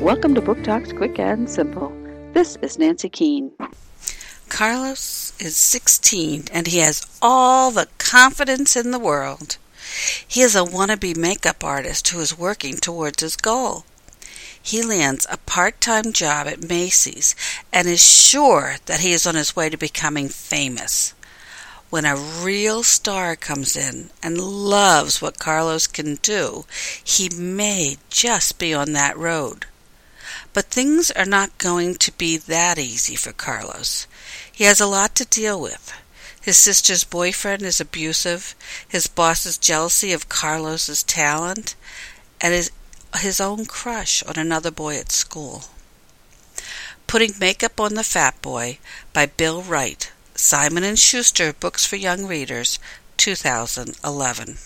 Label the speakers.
Speaker 1: Welcome to Book Talks Quick and Simple. This is Nancy Keane.
Speaker 2: Carlos is 16 and he has all the confidence in the world. He is a wannabe makeup artist who is working towards his goal. He lands a part time job at Macy's and is sure that he is on his way to becoming famous. When a real star comes in and loves what Carlos can do, he may just be on that road. But things are not going to be that easy for Carlos. He has a lot to deal with. His sister's boyfriend is abusive, his boss's jealousy of Carlos's talent, and his, his own crush on another boy at school. Putting Makeup on the Fat Boy by Bil Wright, Simon & Schuster Books for Young Readers, 2011.